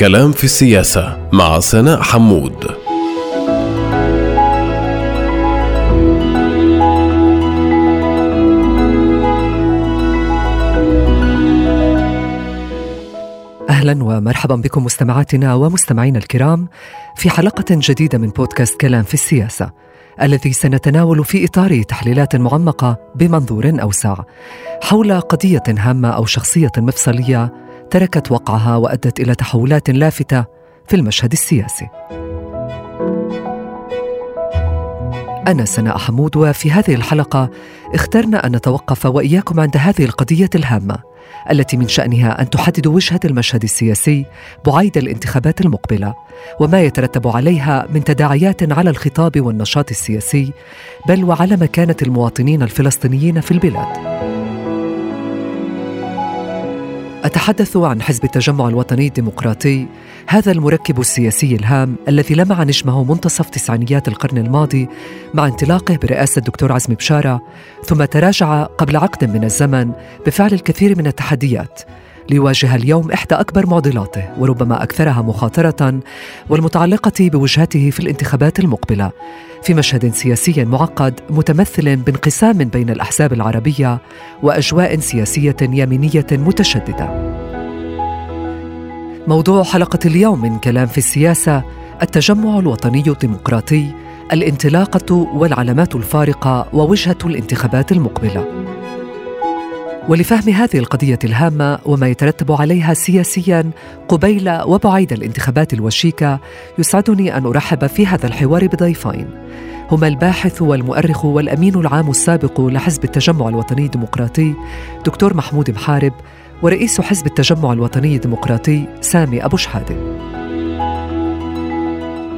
كلام في السياسة مع سناء حمود. أهلا ومرحبا بكم مستمعاتنا ومستمعينا الكرام في حلقة جديدة من بودكاست كلام في السياسة الذي سنتناول في إطار تحليلات معمقة بمنظور أوسع حول قضية هامة أو شخصية مفصلية تركت وقعها وأدت إلى تحولات لافتة في المشهد السياسي. أنا سناء حمود وفي هذه الحلقة اخترنا أن نتوقف وإياكم عند هذه القضية الهامة التي من شأنها أن تحدد وجهة المشهد السياسي بعيد الانتخابات المقبلة وما يترتب عليها من تداعيات على الخطاب والنشاط السياسي بل وعلى مكانة المواطنين الفلسطينيين في البلاد. أتحدث عن حزب التجمع الوطني الديمقراطي هذا المركب السياسي الهام الذي لمع نجمه منتصف تسعينيات القرن الماضي مع انطلاقه برئاسة الدكتور عزمي بشارة ثم تراجع قبل عقد من الزمن بفعل الكثير من التحديات. ليواجه اليوم إحدى أكبر معضلاته وربما أكثرها مخاطرة والمتعلقة بوجهته في الانتخابات المقبلة. في مشهد سياسي معقد متمثل بانقسام بين الأحزاب العربية وأجواء سياسية يمينية متشددة. موضوع حلقة اليوم من كلام في السياسة التجمع الوطني الديمقراطي الانطلاقة والعلامات الفارقة ووجهة الانتخابات المقبلة. ولفهم هذه القضية الهامة وما يترتب عليها سياسيا قبيل وبعيد الانتخابات الوشيكة يسعدني أن أرحب في هذا الحوار بضيفين. هما الباحث والمؤرخ والأمين العام السابق لحزب التجمع الوطني الديمقراطي دكتور محمود محارب ورئيس حزب التجمع الوطني الديمقراطي سامي أبو شحادة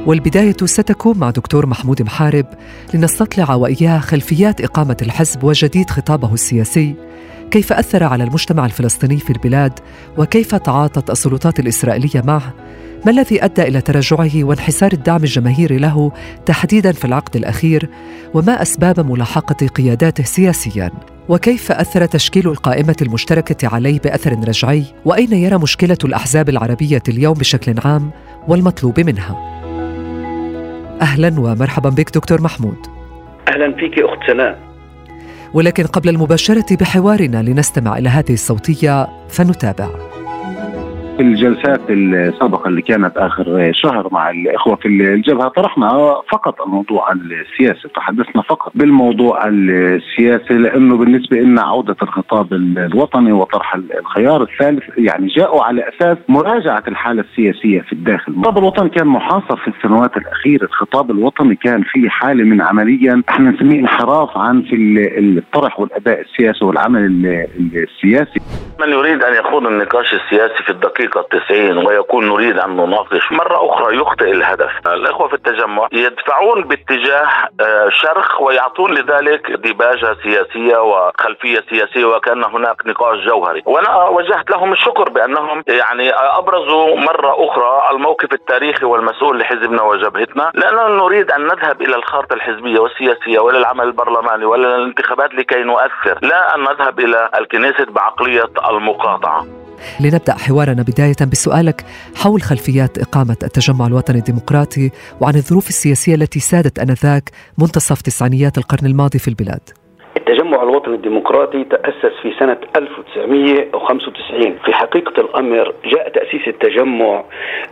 والبداية ستكون مع دكتور محمود محارب لنستطلع وإياه خلفيات إقامة الحزب وجديد خطابه السياسي كيف أثر على المجتمع الفلسطيني في البلاد وكيف تعاطت السلطات الإسرائيلية معه؟ ما الذي أدى إلى تراجعه وانحسار الدعم الجماهيري له تحديدا في العقد الأخير؟ وما أسباب ملاحقة قياداته سياسيا؟ وكيف أثر تشكيل القائمة المشتركة عليه بأثر رجعي؟ وأين يرى مشكلة الأحزاب العربية اليوم بشكل عام والمطلوب منها؟ أهلا ومرحبا بك دكتور محمود. أهلا فيك أخت سناء ولكن قبل المباشرة بحوارنا لنستمع إلى هذه الصوتية فنتابع. في الجلسات السابقة اللي كانت آخر شهر مع الإخوة في الجبهة طرحنا فقط الموضوع السياسي تحدثنا فقط بالموضوع السياسي لأنه بالنسبة لنا عودة الخطاب الوطني وطرح الخيار الثالث يعني جاءوا على أساس مراجعة الحالة السياسية في الداخل، الخطاب الوطني كان محاصر في السنوات الأخيرة، الخطاب الوطني كان في حالة من عمليا إحنا نسميه انحراف عن في الطرح والأداء السياسي والعمل السياسي. من يريد أن يخوض النقاش السياسي في الدقيقة الدقيقة التسعين ويكون نريد أن نناقش مرة أخرى يخطئ الهدف. الإخوة في التجمع يدفعون باتجاه آه، شرخ ويعطون لذلك ديباجة سياسية وخلفية سياسية وكأن هناك نقاش جوهري. وأنا وجهت لهم الشكر بأنهم يعني أبرزوا مرة أخرى الموقف التاريخي والمسؤول لحزبنا وجبهتنا لأننا نريد أن نذهب إلى الخارطة الحزبية والسياسية وللعمل البرلماني وللانتخابات لكي نؤثر لا أن نذهب إلى الكنيسة بعقلية المقاطعة. لنبدأ حوارنا بداية بسؤالك حول خلفيات إقامة التجمع الوطني الديمقراطي وعن الظروف السياسية التي سادت آنذاك منتصف تسعينيات القرن الماضي في البلاد. التجمع الوطني الديمقراطي تأسس في سنة 1995 في حقيقة الأمر جاء تأسيس التجمع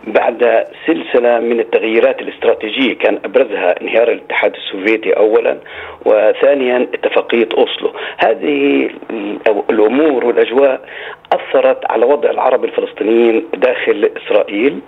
بعد سلسلة من التغييرات الاستراتيجية. كان أبرزها انهيار الاتحاد السوفيتي أولا وثانيا اتفاقية أوسلو. هذه الأمور والأجواء أثرت على وضع العرب الفلسطينيين داخل إسرائيل.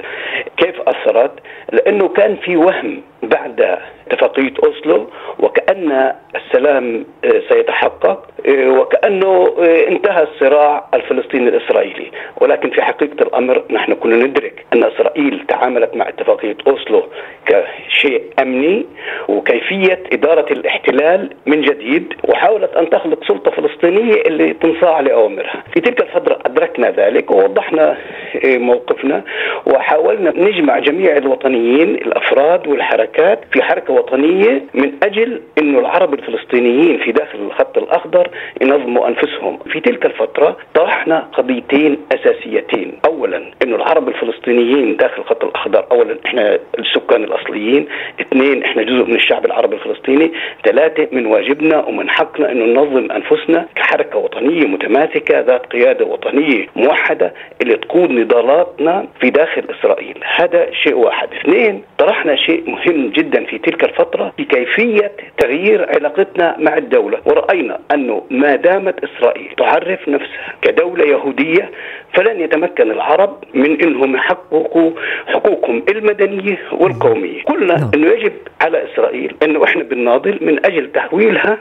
كيف أثرت؟ لأنه كان في وهم بعد اتفاقية أوسلو وكأن السلام آه، سيتحقق آه، وكأنه آه، انتهى الصراع الفلسطيني الإسرائيلي. ولكن في حقيقة الأمر نحن كنا ندرك أن إسرائيل تعاملت مع اتفاقية أوسلو كشيء أمني وكيفية إدارة الاحتلال من جديد وحاولت أن تخلق سلطة فلسطينية اللي تنصاع لأوامرها. في تلك الفترة أدركنا ذلك ووضحنا موقفنا وحاولنا نجمع جميع الوطنيين الأفراد والحركات حركات في حركة وطنية من أجل إنه العرب الفلسطينيين في داخل الخط الأخضر ينظموا أنفسهم. في تلك الفترة طرحنا قضيتين أساسيتين. اولا إنه العرب الفلسطينيين داخل الخط الأخضر اولا إحنا السكان الأصليين اثنين إحنا جزء من الشعب العربي الفلسطيني ثلاثة من واجبنا ومن حقنا إنه ننظم أنفسنا كحركة وطنية متماسكة ذات قيادة وطنيه موحده اللي تقود نضالاتنا في داخل إسرائيل. هذا شيء واحد. اثنين طرحنا شيء مهم جدا في تلك الفترة في كيفية تغيير علاقتنا مع الدولة. ورأينا أنه ما دامت إسرائيل تعرف نفسها كدولة يهودية فلن يتمكن العرب من إنهم يحققوا حقوقهم المدنية والقومية، قلنا نعم. أنه يجب على إسرائيل أنه إحنا بنناضل من أجل تحويلها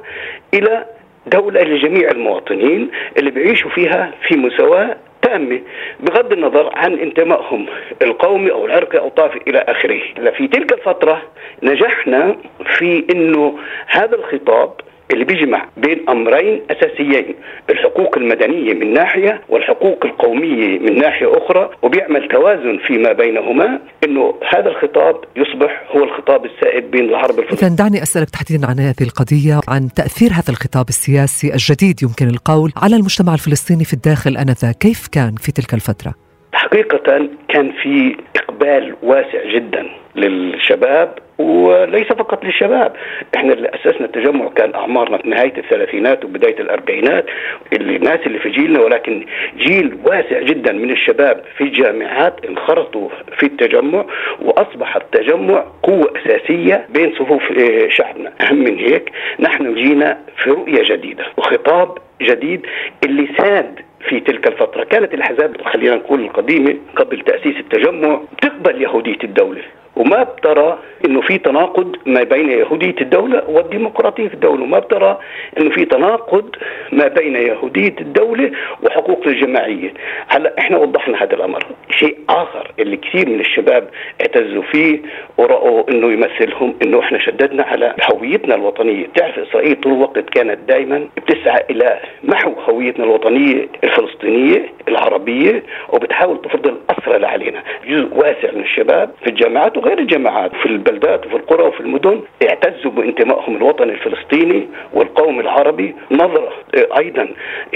إلى دولة لجميع المواطنين اللي بيعيشوا فيها في مساواة تامة بغض النظر عن انتمائهم القومي أو العرقي أو الطائفي إلى آخره. في تلك الفترة نجحنا في إنه هذا الخطاب اللي بيجمع بين أمرين أساسيين الحقوق المدنية من ناحية والحقوق القومية من ناحية أخرى وبيعمل توازن فيما بينهما إنه هذا الخطاب يصبح هو الخطاب السائد بين العرب الفلسطينيين إذا دعني أسألك تحديدا عن هذه القضية عن تأثير هذا الخطاب السياسي الجديد يمكن القول على المجتمع الفلسطيني في الداخل آنذاك كيف كان في تلك الفترة؟ حقيقة كان في إقبال واسع جدا للشباب وليس فقط للشباب. إحنا اللي أسسنا التجمع كان أعمارنا في نهاية الثلاثينات وبداية الأربعينات اللي الناس اللي في جيلنا ولكن جيل واسع جدا من الشباب في الجامعات انخرطوا في التجمع وأصبح التجمع قوة أساسية بين صفوف آه، شعبنا. أهم من هيك نحن جينا في رؤية جديدة وخطاب جديد اللي ساد في تلك الفترة. كانت الأحزاب خلينا نقول القديمة قبل تأسيس التجمع تقبل يهودية الدولة. وما بترى إنه في تناقض ما بين يهودية الدولة والديمقراطية في الدولة، وما بترى إنه في تناقض ما بين يهودية الدولة وحقوق الجماعية، هلأ إحنا وضحنا هذا الأمر، شيء آخر اللي كثير من الشباب اعتزوا فيه ورأوا إنه يمثلهم إنه إحنا شددنا على هويتنا الوطنية، تعرف إسرائيل طول الوقت كانت دائما بتسعى إلى محو هويتنا الوطنية الفلسطينية العربية وبتحاول تفرض الاسرى علينا، جزء واسع من الشباب في الجامعات وغير الجامعات في البلدات وفي القرى وفي المدن اعتزوا بانتمائهم الوطني الفلسطيني والقوم العربي نظرة أيضا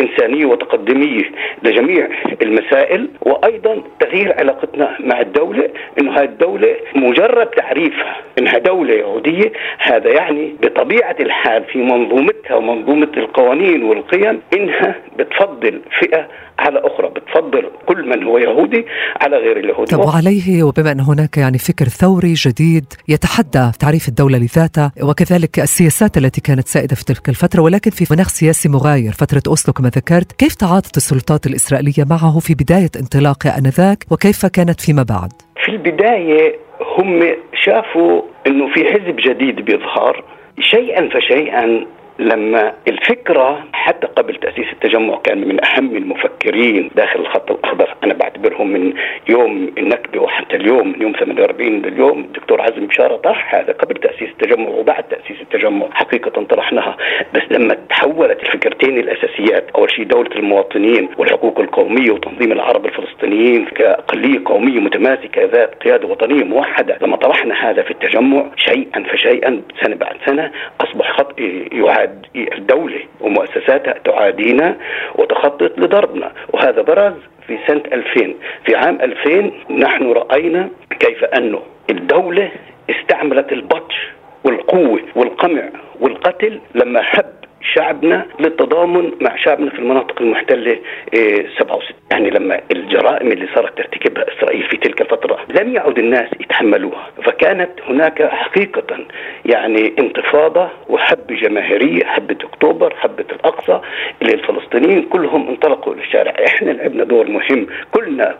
إنسانية وتقدمية لجميع المسائل وأيضا تغيير علاقتنا مع الدولة أنه هذه الدولة مجرد تعريفها أنها دولة يهودية هذا يعني بطبيعة الحال في منظومتها ومنظومة القوانين والقيم إنها بتفضل فئة على أخرى بتفضل كل من هو يهودي على غير اليهودي طب وعليه وبما أن هناك يعني فكر ثوري جديد يتحدى تعريف الدولة لذاتها وكذلك السياسات التي كانت سائدة في تلك الفترة ولكن في مناخ سياسي مغاير فترة أوسلو كما ذكرت كيف تعاطت السلطات الإسرائيلية معه في بداية انطلاقه آنذاك وكيف كانت فيما بعد؟ في البداية هم شافوا أنه في حزب جديد بيظهر شيئا فشيئا لما الفكرة حتى قبل تأسيس التجمع كان من أهم المفكرين داخل الخط الأخضر. أنا بعتبرهم من يوم النكبة وحتى اليوم من يوم 48 لليوم الدكتور عزم بشارة طرح هذا قبل تأسيس التجمع وبعد تأسيس التجمع. حقيقة طرحناها. بس لما تحولت الفكرتين الأساسيات أول شيء دولة المواطنين والحقوق القومية وتنظيم العرب الفلسطينيين كأقلية قومية متماسكة ذات قيادة وطنية موحدة. لما طرحنا هذا في التجمع شيئا فشيئا سنة بعد سنة أصبح خط يعاد الدولة ومؤسساتها تعادينا وتخطط لضربنا. وهذا برز في سنة 2000 في عام 2000 نحن رأينا كيف أنه الدولة استعملت البطش والقوة والقمع والقتل لما هب شعبنا للتضامن مع شعبنا في المناطق المحتلة إيه 67 يعني لما الجرائم اللي صارت ترتكبها إسرائيل في تلك الفترة لم يعد الناس يتحملوها. فكانت هناك حقيقة يعني انتفاضة وحبة جماهيرية حبة أكتوبر حبة الأقصى اللي الفلسطينيين. كلهم انطلقوا للشارع إحنا لعبنا دور مهم. كلنا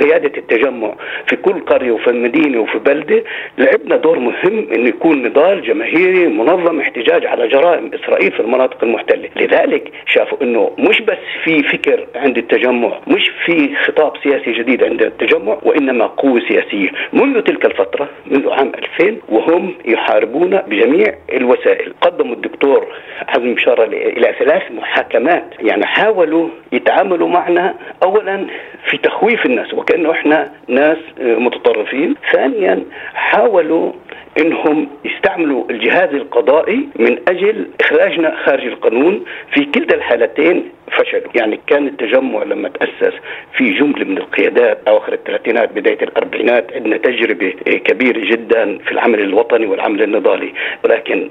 قيادة التجمع في كل قرية وفي مدينة وفي بلدة لعبنا دور مهم إنه يكون نضال جماهيري منظم احتجاج على جرائم إسرائيل في المناطق المحتلة. لذلك شافوا إنه مش بس في فكر عند التجمع مش في خطاب سياسي جديد عند التجمع وإنما قوة سياسية. منذ تلك الفترة منذ عام 2000 وهم يحاربون بجميع الوسائل. قدموا الدكتور حزم بشارة إلى ثلاث محاكمات. يعني حاولوا يتعاملوا معنا اولا في تخويف الناس وكأنه إحنا ناس متطرفين. ثانيا حاولوا إنهم يستعملوا الجهاز القضائي من أجل إخراجنا خارج القانون في كلتا الحالتين فشلوا. يعني كان التجمع لما تأسس في جملة من القيادات أواخر الثلاثينات بداية الأربعينات عندنا تجربة كبيرة جدا في العمل الوطني والعمل النضالي. ولكن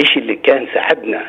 الشيء اللي كان ساعدنا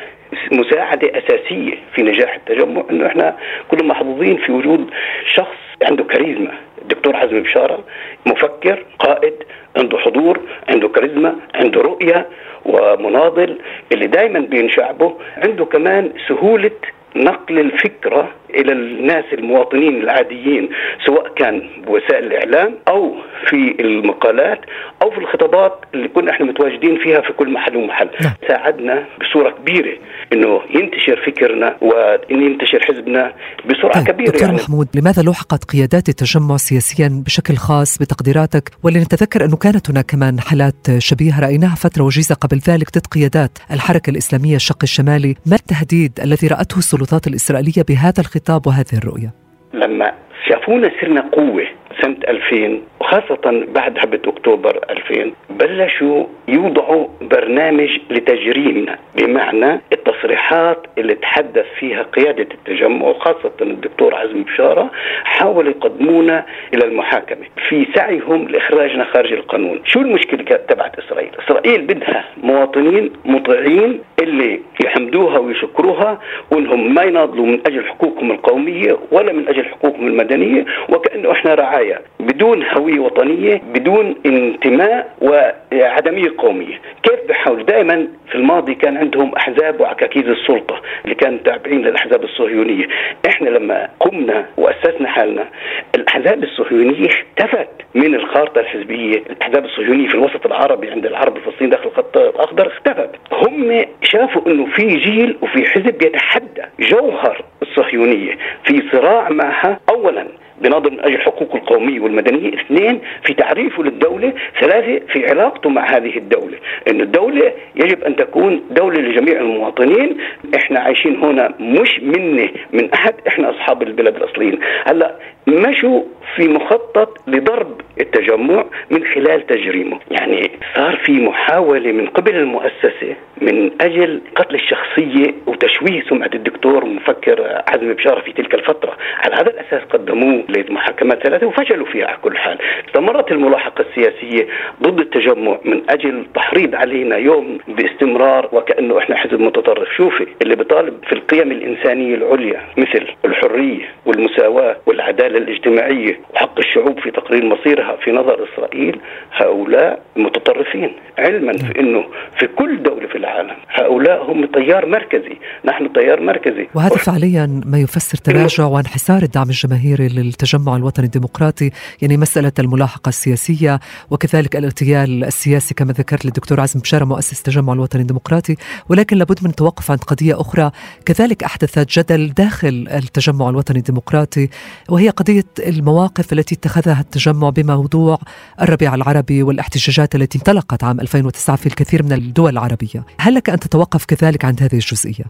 مساعدة أساسية في نجاح التجمع أنه إحنا كلنا محظوظين في وجود شخص عنده كاريزما. الدكتور عزمي بشارة مفكر قائد عنده حضور عنده كاريزما عنده رؤية ومناضل اللي دائما بين شعبه عنده كمان سهولة نقل الفكرة إلى الناس المواطنين العاديين سواء كان بوسائل الإعلام أو في المقالات أو في الخطابات اللي كنا إحنا متواجدين فيها في كل محل ومحل نعم. ساعدنا بصورة كبيرة أنه ينتشر فكرنا وأن ينتشر حزبنا بسرعة طيب. كبيرة دكتور يعني. محمود لماذا لوحقت قيادات التجمع سياسيا بشكل خاص بتقديراتك ولنتذكر أنه كانت هناك كمان حالات شبيهة رأيناها فترة وجيزة قبل ذلك ضد قيادات الحركة الإسلامية الشق الشمالي ما التهديد الذي رأته السلطات الإسرائيلية بهذا الخطاب وهذه الرؤية؟ لما شافونا صرنا قوة سنة 2000 وخاصة بعد هبة أكتوبر 2000 بلشوا يوضعوا برنامج لتجريمنا بمعنى التصريحات اللي تحدث فيها قيادة التجمع وخاصة الدكتور عزمي بشارة حاولوا يقدمونا إلى المحاكمة في سعيهم لإخراجنا خارج القانون. شو المشكلة تبعت إسرائيل؟ إسرائيل بدها مواطنين مطيعين اللي يحمدوها ويشكروها وإنهم ما يناضلوا من أجل حقوقهم القومية ولا من أجل حقوقهم المدنية وكأنه إحنا رعايا بدون هوية وطنية بدون انتماء وعدمية قومية. كيف بحاولوا دائما في الماضي كان عندهم أحزاب وعكاكيز السلطة اللي كانوا تابعين للأحزاب الصهيونية. إحنا لما قمنا وأسسنا حالنا الأحزاب الصهيونية اختفت من الخارطة الحزبية. الأحزاب الصهيونية في الوسط العربي عند العرب الفلسطيني داخل الخط الأخضر اختفت. هم شافوا إنه في جيل وفي حزب يتحدى جوهر الصهيونية في صراع معها. اولا بناظر من أجل حقوقه القومية والمدنية، اثنين في تعريفه للدولة، ثلاثة في علاقته مع هذه الدولة، إن الدولة يجب أن تكون دولة لجميع المواطنين، إحنا عايشين هنا مش مني من أحد، إحنا أصحاب البلد الأصليين، هلأ مشوا في مخطط لضرب التجمع من خلال تجريمه. يعني صار في محاولة من قبل المؤسسة من أجل قتل الشخصية وتشويه سمعة الدكتور مفكر عزمي بشارة في تلك الفترة. على هذا الأساس قدموه. لمحاكمات ثلاثة وفشلوا فيها على كل حال. استمرت الملاحقة السياسية ضد التجمع من أجل تحريض علينا يوم باستمرار وكأنه إحنا حزب متطرف. شوفي اللي بيطالب في القيم الإنسانية العليا مثل الحرية والمساواة والعدالة الاجتماعية وحق الشعوب في تقرير مصيرها في نظر إسرائيل هؤلاء متطرفين. علما في أنه في كل دولة في العالم هؤلاء هم تيار مركزي. نحن تيار مركزي. وهذا فعليا ما يفسر تراجع وانحسار الدعم الجماهيري للتجمع الوطني الديمقراطي يعني مسألة الملاحقة السياسية وكذلك الاغتيال السياسي كما ذكرت للدكتور عزم بشارة مؤسس التجمع الوطني الديمقراطي ولكن لابد من التوقف عند قضية أخرى كذلك أحدثت جدل داخل التجمع الوطني الديمقراطي وهي قضية المواقف التي اتخذها التجمع بموضوع الربيع العربي والاحتجاجات التي انطلقت عام 2009 في الكثير من الدول العربية هل لك أن تتوقف كذلك عند هذه الجزئية؟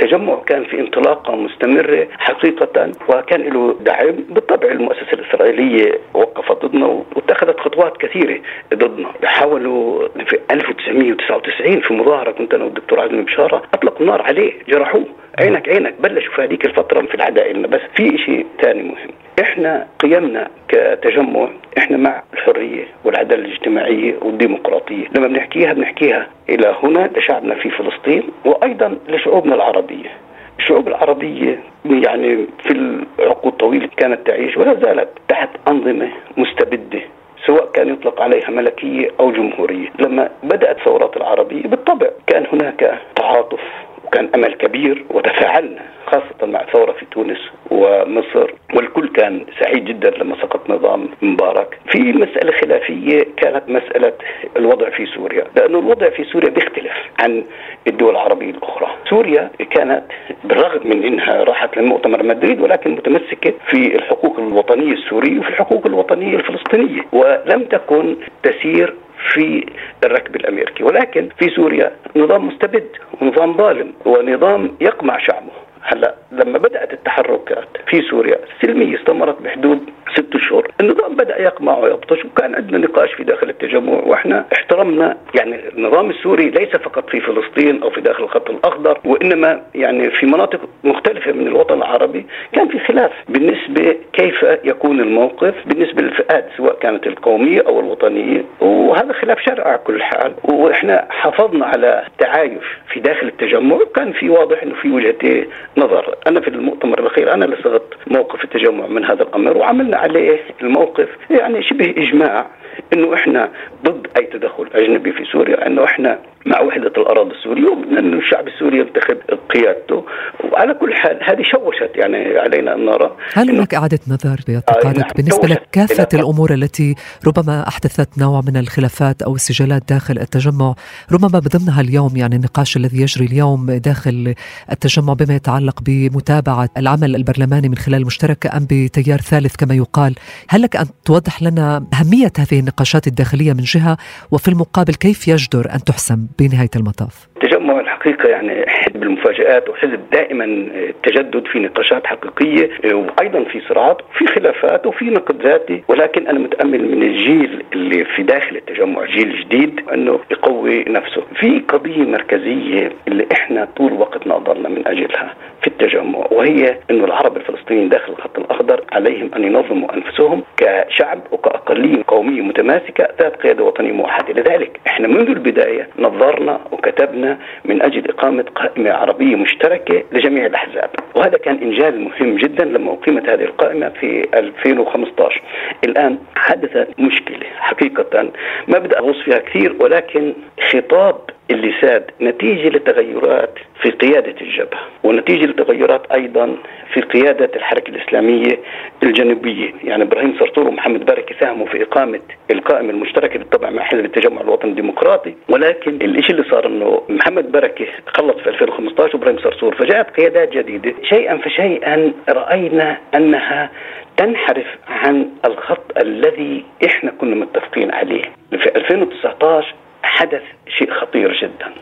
التجمع كان في انطلاقة مستمرة حقيقة وكان له دعم بالطبع المؤسسة الإسرائيلية وقفت ضدنا واتخذت خطوات كثيرة ضدنا. حاولوا في 1999 في مظاهرة كنت أنا والدكتور عزمي بشارة أطلقوا النار عليه جرحوه. عينك عينك بلشوا في هذيك الفترة في العدائل بس في شيء ثاني مهم. إحنا قيمنا كتجمع إحنا مع الحرية والعدالة الاجتماعية والديمقراطية، لما بنحكيها بنحكيها إلى هنا لشعبنا في فلسطين وأيضا لشعوبنا العربية. الشعوب العربية يعني في العقود الطويله كانت تعيش ولا زالت تحت أنظمة مستبدة سواء كان يطلق عليها ملكية أو جمهورية، لما بدأت ثورات العربية بالطبع كان هناك تعاطف وكان أمل كبير وتفاعلنا خاصة مع ثورة في تونس ومصر والكل كان سعيد جدا لما سقط نظام مبارك. في مسألة خلافية كانت مسألة الوضع في سوريا لأنه الوضع في سوريا بيختلف عن الدول العربية الأخرى. سوريا كانت بالرغم من أنها راحت لمؤتمر مدريد ولكن متمسكة في الحقوق الوطنية السورية وفي الحقوق الوطنية الفلسطينية ولم تكن تسير في الركب الأمريكي. ولكن في سوريا نظام مستبد ونظام ظالم ونظام يقمع شعبه. هلا لما بدأت التحركات في سوريا السلميه استمرت بحدود ست شهور، النظام بدأ يقمع ويبطش وكان عندنا نقاش في داخل التجمع وإحنا احترمنا. يعني النظام السوري ليس فقط في فلسطين أو في داخل الخط الأخضر وإنما يعني في مناطق مختلفة من الوطن العربي. كان في خلاف بالنسبة كيف يكون الموقف بالنسبة للفئات سواء كانت القومية أو الوطنية. وهذا خلاف شرع على كل حال. وإحنا حافظنا على تعايش في داخل التجمع وكان في واضح إنه في وجهتين. نظر. أنا في المؤتمر الأخير أنا اللي صغت موقف التجمع من هذا الامر وعملنا عليه الموقف يعني شبه إجماع. إنه إحنا ضد أي تدخل أجنبي في سوريا إنه إحنا مع وحدة الأراضي السورية وإن الشعب السوري ينتخب قيادته. وعلى كل حال هذه شوشت يعني علينا أن نرى هل هناك إعادة نظر باعتقادك آه بالنسبة لك كافه الأمور التي ربما أحدثت نوع من الخلافات أو السجالات داخل التجمع ربما بضمنها اليوم يعني النقاش الذي يجري اليوم داخل التجمع بما يتعلق بمتابعة العمل البرلماني من خلال المشتركه أم بتيار ثالث كما يقال. هل لك أن توضح لنا أهمية هذه النقاشات الداخلية من جهة وفي المقابل كيف يجدر أن تحسم بنهاية المطاف؟ تجمع الحقيقة يعني حزب المفاجآت وحزب دائما التجدد في نقاشات حقيقية وأيضا في صراعات في خلافات وفي نقد ذاتي. ولكن أنا متأمل من الجيل اللي في داخل التجمع جيل جديد أنه يقوي نفسه. في قضية مركزية اللي إحنا طول وقتنا ضلنا من أجلها. في التجمع وهي إنه العرب الفلسطينيين داخل الخط الأخضر عليهم أن ينظموا أنفسهم كشعب وكاقليه قومية متماسكة ذات قيادة وطنية موحدة، لذلك إحنا منذ البداية نظرنا وكتبنا من أجل إقامة قائمة عربية مشتركة لجميع الأحزاب، وهذا كان إنجاز مهم جدا لما أقيمت هذه القائمة في 2015. الآن حدثت مشكلة حقيقة ما بدي أغوص فيها كثير ولكن خطاب اللي ساد نتيجة لتغيرات في قيادة الجبهة ونتيجة لتغيرات أيضا في قيادة الحركة الإسلامية الجنوبية. يعني إبراهيم صرصور ومحمد بركة ساهموا في إقامة القائمة المشتركة بالطبع مع حزب التجمع الوطني الديمقراطي. ولكن الشيء اللي صار أنه محمد بركة خلص في 2015 وإبراهيم صرصور فجاءت قيادات جديدة. شيئا فشيئا رأينا أنها تنحرف عن الخط الذي إحنا كنا متفقين عليه. في 2019 حدث شيء خطير جدا.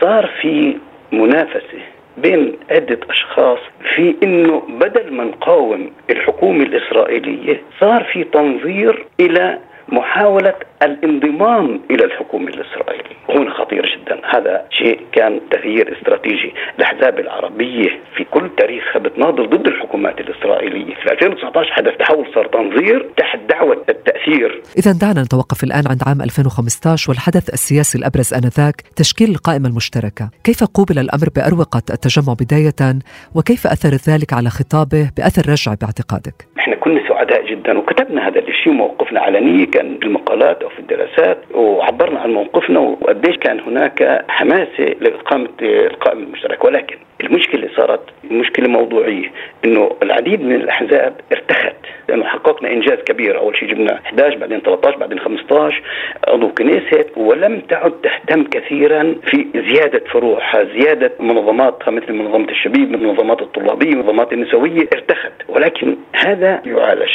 صار في منافسة بين عدة أشخاص في أنه بدل ما نقاوم الحكومة الإسرائيلية صار في تنظير إلى محاولة الانضمام إلى الحكومة الإسرائيلية. هنا خطير جدا. هذا شيء كان تغيير استراتيجي الأحزاب العربية في كل تاريخها بتناضل ضد الحكومات الإسرائيلية. في 2019 حدث تحول صار تنظير تحت دعوة التأثير. إذا دعنا نتوقف الآن عند عام 2015 والحدث السياسي الأبرز آنذاك تشكيل القائمة المشتركة. كيف قوبل الأمر بأروقة التجمع بداية؟ وكيف أثر ذلك على خطابه بأثر رجع باعتقادك؟ إحنا كنا سعداء جدا. وكتبنا هذا الشيء موقفنا علنية كان في المقالات في الدراسات وعبرنا عن موقفنا وقديش كان هناك حماسة لإقامة القائمة المشتركة ولكن المشكلة صارت مشكلة موضوعية إنه العديد من الأحزاب ارتخت لأنه حققنا إنجاز كبير. أول شيء جبنا 11 بعدين 13 بعدين 15 عضو كنيسة ولم تعد تهتم كثيرا في زيادة فروعها زيادة منظماتها مثل منظمة الشبيب المنظمات الطلابية المنظمات النسوية ارتخت. ولكن هذا يعالج.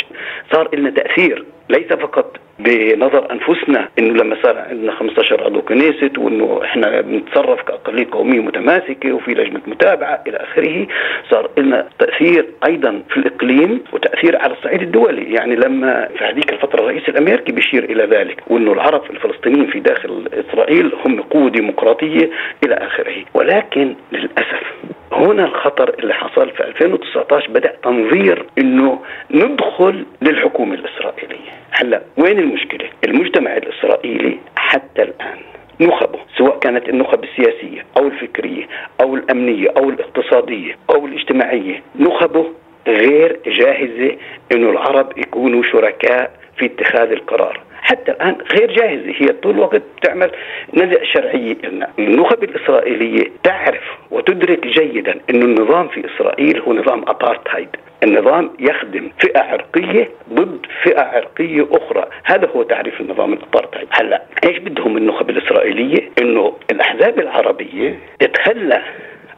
صار لنا تأثير ليس فقط بنظر أنفسنا إنه لما صار عندنا 15 عضو كنيسة وإنه إحنا بنتصرف كأقلية قومية متماسكة وفي لجنة متابعة إلى آخره صار لنا تأثير أيضا في الإقليم وتأثير على الصعيد الدولي. يعني لما في هذيك الفترة الرئيس الأمريكي بيشير إلى ذلك وإنه العرب الفلسطينيين في داخل إسرائيل هم قوة ديمقراطية إلى آخره. ولكن للأسف هنا الخطر اللي حصل في 2019 بدأ تنظير إنه ندخل للحكومة الإسرائيلية. هلا وين المشكلة؟ المجتمع الإسرائيلي حتى الآن نخبه سواء كانت النخب السياسية أو الفكرية أو الأمنية أو الاقتصادية أو الاجتماعية نخبه غير جاهزة إنه العرب يكونوا شركاء في اتخاذ القرار. حتى الآن غير جاهزه هي طول الوقت تعمل نزع شرعيه لنا النخب الإسرائيلية تعرف وتدرك جيدا أن النظام في إسرائيل هو نظام ابارتهايد النظام يخدم فئة عرقية ضد فئة عرقية أخرى. هذا هو تعريف النظام الابارتهايد هلأ إيش بدهم النخب الإسرائيلية؟ إنه الأحزاب العربية تتخلى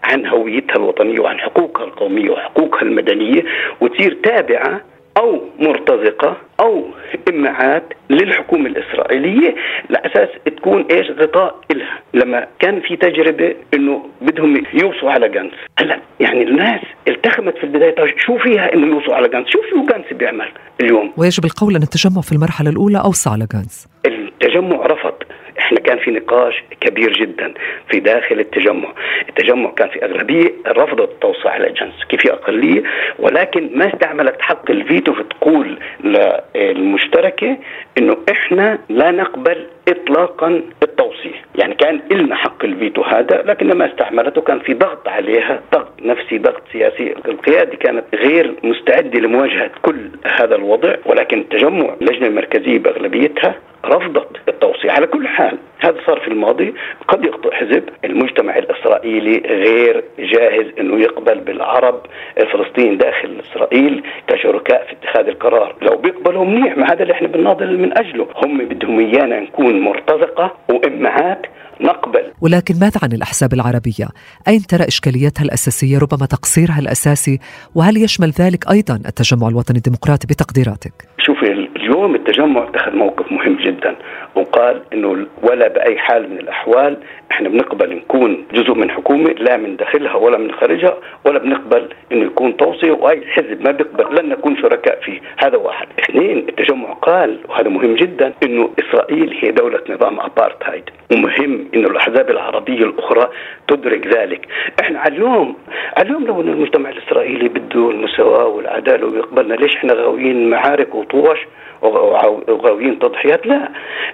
عن هويتها الوطنية وعن حقوقها القومية وحقوقها المدنية وتصير تابعة أو مرتزقة أو إمعات للحكومة الإسرائيلية لأساس تكون إيش غطاء إلها. لما كان في تجربة إنه بدهم يوصوا على جانس. هلا يعني الناس التخمت في البداية طيب شو فيها إنه يوصوا على جانس؟ شو شو جانس بيعمل اليوم؟ ويجب القول أن التجمع في المرحلة الأولى أوصى على جانس. التجمع رفض. إحنا كان في نقاش كبير جدا في داخل التجمع. التجمع كان في أغلبية رفضت على جنس كيف في اقليه ولكن ما استعملت حق الفيتو في تقول للمشتركة إنه إحنا لا نقبل اطلاقا التوصية، يعني كان لنا حق الفيتو هذا لكن ما استعملته. كان في ضغط عليها، ضغط نفسي، ضغط سياسي، القيادة كانت غير مستعدة لمواجهة كل هذا الوضع ولكن التجمع اللجنة المركزية بأغلبيتها رفضت التوصية على كل حال. هذا صار في الماضي. قد يخطئ حزب. المجتمع الإسرائيلي غير جاهز أنه يقبل بالعرب الفلسطينيين داخل إسرائيل كشركاء في اتخاذ القرار. لو بيقبلوا منيح ما هذا اللي إحنا بنناضل من أجله. هم بدهم إيانا نكون مرتزقة وإمعات نقبل. ولكن ماذا عن الأحزاب العربية؟ أين ترى إشكاليتها الأساسية ربما تقصيرها الأساسي؟ وهل يشمل ذلك أيضا التجمع الوطني الديمقراطي بتقديراتك؟ شوفي اليوم التجمع اتخذ موقف مهم جدا. وقال إنه ولا بأي حال من الأحوال إحنا بنقبل نكون جزء من حكومة لا من داخلها ولا من خارجها ولا بنقبل إنه يكون توصية واي حزب ما بيقبل لن نكون شركاء فيه. هذا واحد. اثنين التجمع قال وهذا مهم جدا إنه إسرائيل هي دولة نظام ابارتهايد ومهم إنه الأحزاب العربية الأخرى تدرك ذلك. إحنا على اليوم على اليوم لو إن المجتمع الإسرائيلي بده المساواة والعدالة ويقبلنا ليش إحنا غاويين معارك وطوش؟ وغاويين تضحيات لا.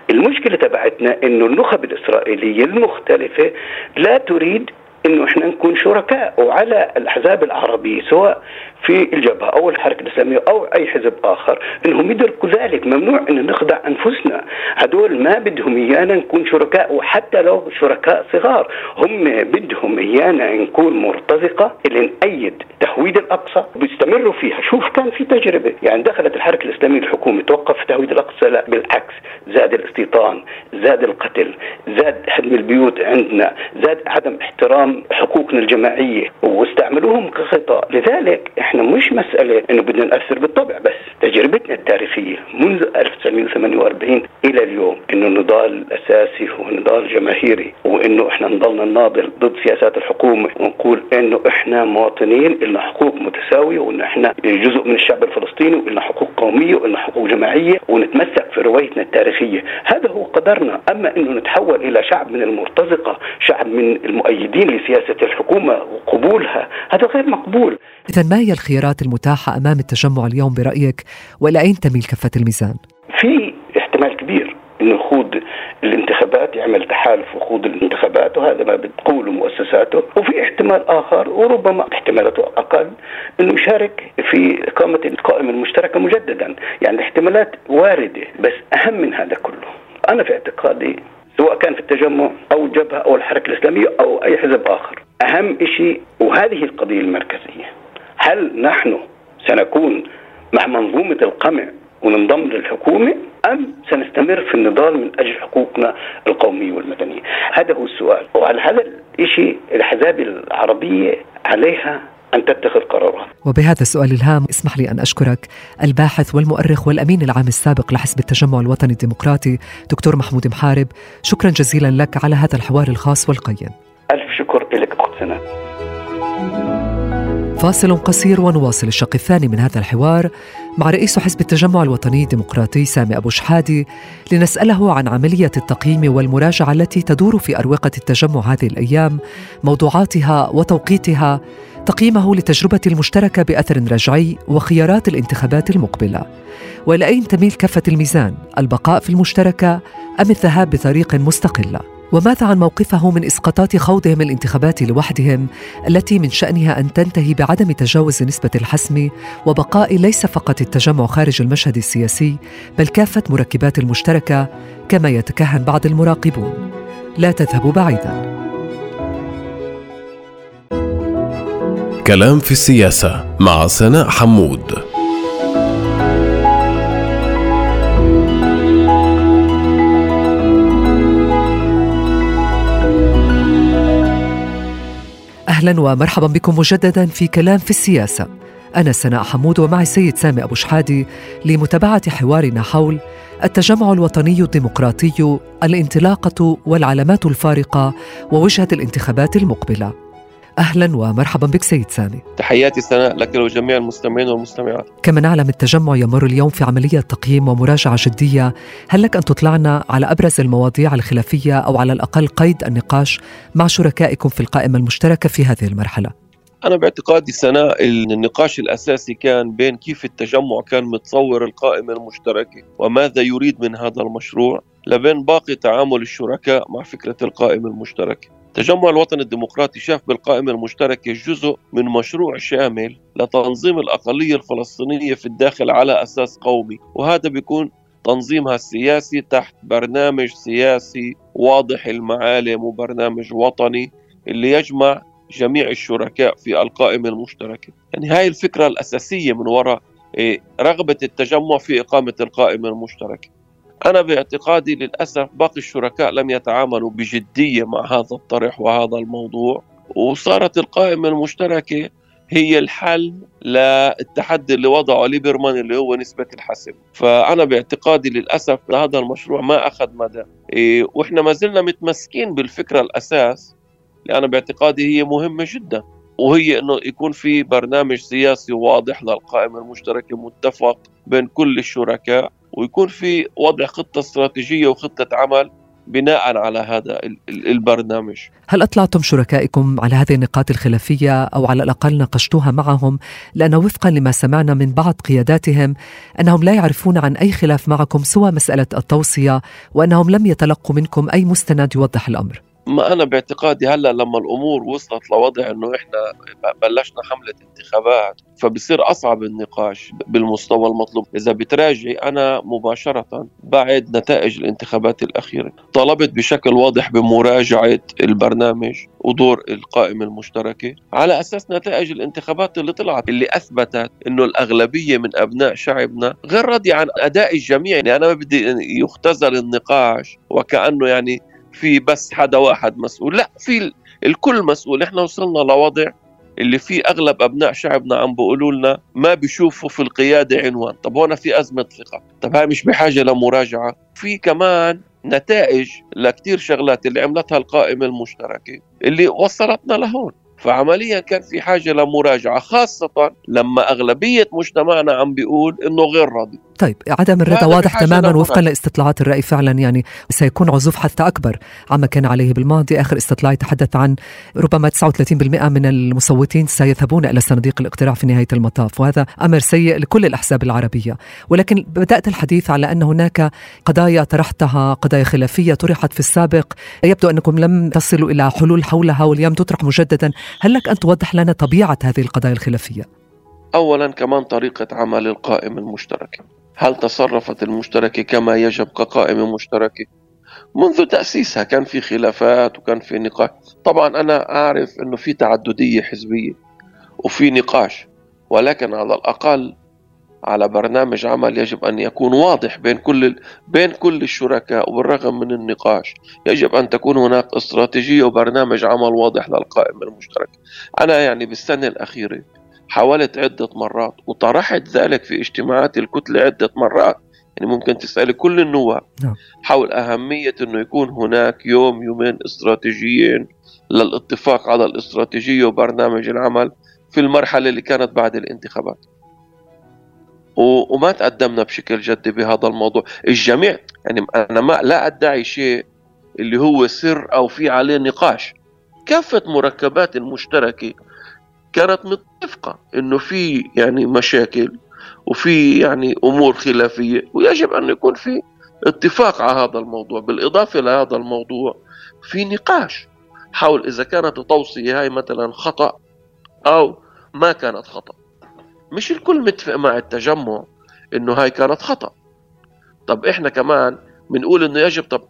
المشكلة تبعتنا إنه النخب الإسرائيلية المختلفة لا تريد إنه إحنا نكون شركاء وعلى الأحزاب العربية سواء في الجبهة أو الحركة الإسلامية أو أي حزب آخر إنهم يدركوا ذلك. ممنوع إن نخدع أنفسنا. هدول ما بدهم إيانا نكون شركاء وحتى لو شركاء صغار هم بدهم إيانا نكون مرتزقة اللي نأيد تهويد الأقصى. بيستمروا فيها. شوف كان في تجربة. يعني دخلت الحركة الإسلامية الحكومة توقف تهويد الأقصى. لا بالعكس. زاد الاستيطان زاد القتل زاد هدم البيوت عندنا زاد عدم احترام حقوقنا الجماعية واستعملوهم كخطأ. لذلك إحنا مش مسألة إنه بدنا نأثر بالطبع بس تجربتنا التاريخية منذ 1948 إلى اليوم إنه النضال الاساسي هو نضال جماهيري وإنه إحنا نضلنا نناضل ضد سياسات الحكومة. ونقول إنه إحنا مواطنين لنا حقوق متساوية وان إحنا جزء من الشعب الفلسطيني ولنا حقوق قومية ولنا حقوق جماعية ونتمسك في روايتنا التاريخية، هذا هو قدرنا، أما إنه نتحول إلى شعب من المرتزقة، شعب من المؤيدين لسياسه الحكومة وقبولها، هذا غير مقبول. إذا ما هي الخيارات المتاحة أمام التجمع اليوم برأيك؟ والى أين تميل كفه الميزان؟ في احتمال كبير انه يخوض الانتخابات يعمل تحالف وخوض الانتخابات وهذا ما بتقوله مؤسساته. وفي احتمال آخر وربما احتمالاته أقل إنه يشارك في إقامة القائمة المشتركة مجددا. يعني الاحتمالات واردة بس أهم من هذا كله. أنا في اعتقادي سواء كان في التجمع أو الجبهه أو الحركة الإسلامية أو أي حزب آخر أهم شيء وهذه القضية المركزية هل نحن سنكون مع منظومة القمع وننضم للحكومة أم سنستمر في النضال من أجل حقوقنا القومية والمدنية؟ هذا هو السؤال، وعلى هذا الشيء الأحزاب العربية عليها أن تتخذ قرارات وبهذا السؤال الهام اسمح لي أن أشكرك. الباحث والمؤرخ والأمين العام السابق لحزب التجمع الوطني الديمقراطي دكتور محمود محارب شكرا جزيلا لك على هذا الحوار الخاص والقيم. ألف شكر لك أخت فاصل قصير ونواصل الشق الثاني من هذا الحوار. مع رئيس حزب التجمع الوطني الديمقراطي سامي أبو شحادي لنسأله عن عملية التقييم والمراجعة التي تدور في أروقة التجمع هذه الأيام موضوعاتها وتوقيتها تقييمه لتجربة المشتركة بأثر رجعي وخيارات الانتخابات المقبلة. وإلى أين تميل كفة الميزان؟ البقاء في المشتركة أم الذهاب بطريق مستقلة وماذا عن موقفه من إسقاطات خوضهم الانتخابات لوحدهم التي من شأنها أن تنتهي بعدم تجاوز نسبة الحسم وبقاء ليس فقط التجمع خارج المشهد السياسي بل كافة مركبات المشتركة كما يتكهن بعض المراقبون. لا تذهبوا بعيدا. كلام في السياسة مع سناء حمود. أهلا ومرحبا بكم مجددا في كلام في السياسة. أنا سناء حمود ومعي السيد سامي أبو شحادي لمتابعة حوارنا حول التجمع الوطني الديمقراطي الانطلاقة والعلامات الفارقة ووجهة الانتخابات المقبلة. أهلا ومرحبا بك سيد سامي. تحياتي سناء لك ولجميع المستمعين والمستمعات. كما نعلم التجمع يمر اليوم في عملية تقييم ومراجعة جدية. هل لك أن تطلعنا على أبرز المواضيع الخلافية أو على الأقل قيد النقاش مع شركائكم في القائمة المشتركة في هذه المرحلة؟ أنا باعتقادي سناء النقاش الأساسي كان بين كيف التجمع كان متصور القائمة المشتركة وماذا يريد من هذا المشروع لبين باقي تعامل الشركاء مع فكرة القائمة المشتركة. تجمع الوطن الديمقراطي شاف بالقائمة المشتركة جزء من مشروع شامل لتنظيم الأقلية الفلسطينية في الداخل على أساس قومي. وهذا بيكون تنظيمها السياسي تحت برنامج سياسي واضح المعالم وبرنامج وطني اللي يجمع جميع الشركاء في القائمة المشتركة. يعني هاي الفكرة الأساسية من وراء إيه، رغبة التجمع في إقامة القائمة المشتركة. أنا باعتقادي للأسف باقي الشركاء لم يتعاملوا بجدية مع هذا الطرح وهذا الموضوع وصارت القائمة المشتركة هي الحل للتحدي اللي وضعه ليبرمان اللي هو نسبة الحسم فأنا باعتقادي للأسف هذا المشروع ما أخذ مدى. إيه وإحنا ما زلنا متمسكين بالفكرة الأساس اللي أنا باعتقادي هي مهمة جدا. وهي أنه يكون في برنامج سياسي واضح للقائمة المشتركة متفق بين كل الشركاء ويكون في وضع خطة استراتيجية وخطة عمل بناء على هذا البرنامج. هل أطلعتم شركائكم على هذه النقاط الخلافية أو على الأقل ناقشتوها معهم؟ لأن وفقا لما سمعنا من بعض قياداتهم أنهم لا يعرفون عن أي خلاف معكم سوى مسألة التوصية وأنهم لم يتلقوا منكم أي مستند يوضح الأمر. ما أنا باعتقادي هلأ لما الأمور وصلت لوضع إنه إحنا بلشنا حملة انتخابات فبصير أصعب النقاش بالمستوى المطلوب. إذا بتراجعي أنا مباشرة بعد نتائج الانتخابات الأخيرة طلبت بشكل واضح بمراجعة البرنامج ودور القائمة المشتركة على أساس نتائج الانتخابات اللي طلعت اللي أثبتت أنه الأغلبية من أبناء شعبنا غير راضية عن أداء الجميع. يعني أنا ما بدي يختزل النقاش وكأنه يعني في بس حدا واحد مسؤول. لا في الكل مسؤول. إحنا وصلنا لوضع اللي فيه أغلب أبناء شعبنا عم بيقولوا لنا ما بيشوفوا في القيادة عنوان. طب هون في أزمة ثقة. طب هاي مش بحاجة لمراجعة. في كمان نتائج لكتير شغلات اللي عملتها القائمة المشتركة اللي وصلتنا لهون. فعمليا كان في حاجة لمراجعة خاصة لما أغلبية مجتمعنا عم بيقول إنه غير راضي. طيب عدم الرضا واضح تماما وفقا لاستطلاعات الرأي فعلا يعني سيكون عزوف حتى أكبر. عما كان عليه بالماضي آخر استطلاع يتحدث عن ربما 39% من المصوتين سيذهبون إلى صناديق الاقتراع في نهاية المطاف وهذا أمر سيء لكل الأحزاب العربية. ولكن بدأت الحديث على أن هناك قضايا طرحتها قضايا خلافية طرحت في السابق. يبدو أنكم لم تصلوا إلى حلول حولها واليوم تطرح مجددا. هل لك أن توضح لنا طبيعة هذه القضايا الخلافية؟ أولا كمان طريقة عمل القائمة المشتركة هل تصرفت المشتركة كما يجب كقائمة مشتركة منذ تأسيسها كان في خلافات وكان في نقاش. طبعا أنا أعرف أنه في تعددية حزبية وفي نقاش ولكن على الأقل على برنامج عمل يجب أن يكون واضح بين كل بين كل الشركاء وبالرغم من النقاش يجب أن تكون هناك استراتيجية وبرنامج عمل واضح للقائمة المشتركة أنا يعني بالسنة الأخيرة حاولت عدة مرات وطرحت ذلك في اجتماعات الكتلة عدة مرات. يعني ممكن تسألي كل النواب نعم. حول أهمية أنه يكون هناك يوم يومين استراتيجيين للاتفاق على الاستراتيجية وبرنامج العمل في المرحلة اللي كانت بعد الانتخابات. وما تقدمنا بشكل جدي بهذا الموضوع. الجميع يعني أنا ما لا أدعي شيء اللي هو سر أو في عليه نقاش. كافة مركبات المشتركة كانت متفقة إنه في يعني مشاكل وفي يعني أمور خلافية ويجب أن يكون في اتفاق على هذا الموضوع. بالإضافة لهذا الموضوع في نقاش حول إذا كانت التوصية هاي مثلا خطأ أو ما كانت خطأ. مش الكل متفق مع التجمع إنه هاي كانت خطأ. طب إحنا كمان بنقول إنه يجب طب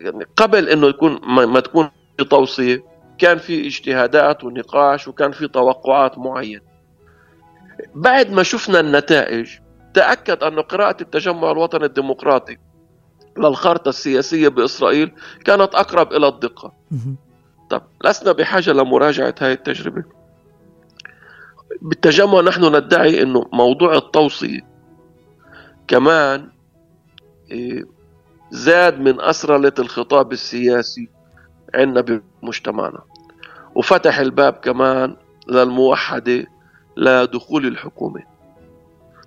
يعني قبل إنه يكون ما تكون توصية كان في اجتهادات ونقاش وكان في توقعات معينة. بعد ما شفنا النتائج تأكد أن قراءة التجمع الوطني الديمقراطي للخارطة السياسية بإسرائيل كانت أقرب إلى الدقة. طب لسنا بحاجة لمراجعة هذه التجربة. بالتجمع نحن ندعي إنه موضوع التوصية كمان إيه، زاد من أسرلة الخطاب السياسي عندنا بمجتمعنا. وفتح الباب كمان للموحدة لدخول الحكومة.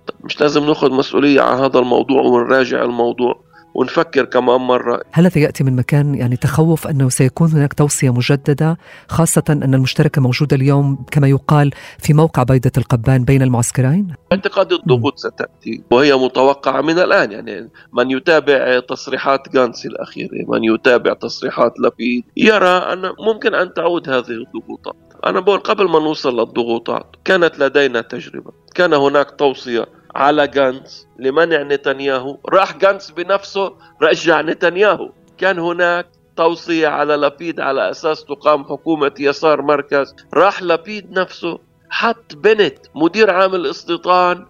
طيب مش لازم ناخذ مسؤولية عن هذا الموضوع ونراجع الموضوع؟ ونفكر كمان مرة. هل هذا يأتي من مكان يعني تخوف أنه سيكون هناك توصية مجددة خاصة أن المشتركة موجودة اليوم كما يقال في موقع بيضة القبان بين المعسكرين؟ اعتقاد الضغوط ستأتي وهي متوقعة من الآن. يعني من يتابع تصريحات غانسي الأخيرة من يتابع تصريحات لبيد يرى أن ممكن أن تعود هذه الضغوطات. أنا بقول قبل ما نوصل للضغوطات كانت لدينا تجربة كان هناك توصية على جانتس لمنع نتنياهو. راح جانتس بنفسه رجع نتنياهو. كان هناك توصية على لبيد على أساس تقام حكومة يسار مركز. راح لبيد نفسه حط بنت مدير عام الاستيطان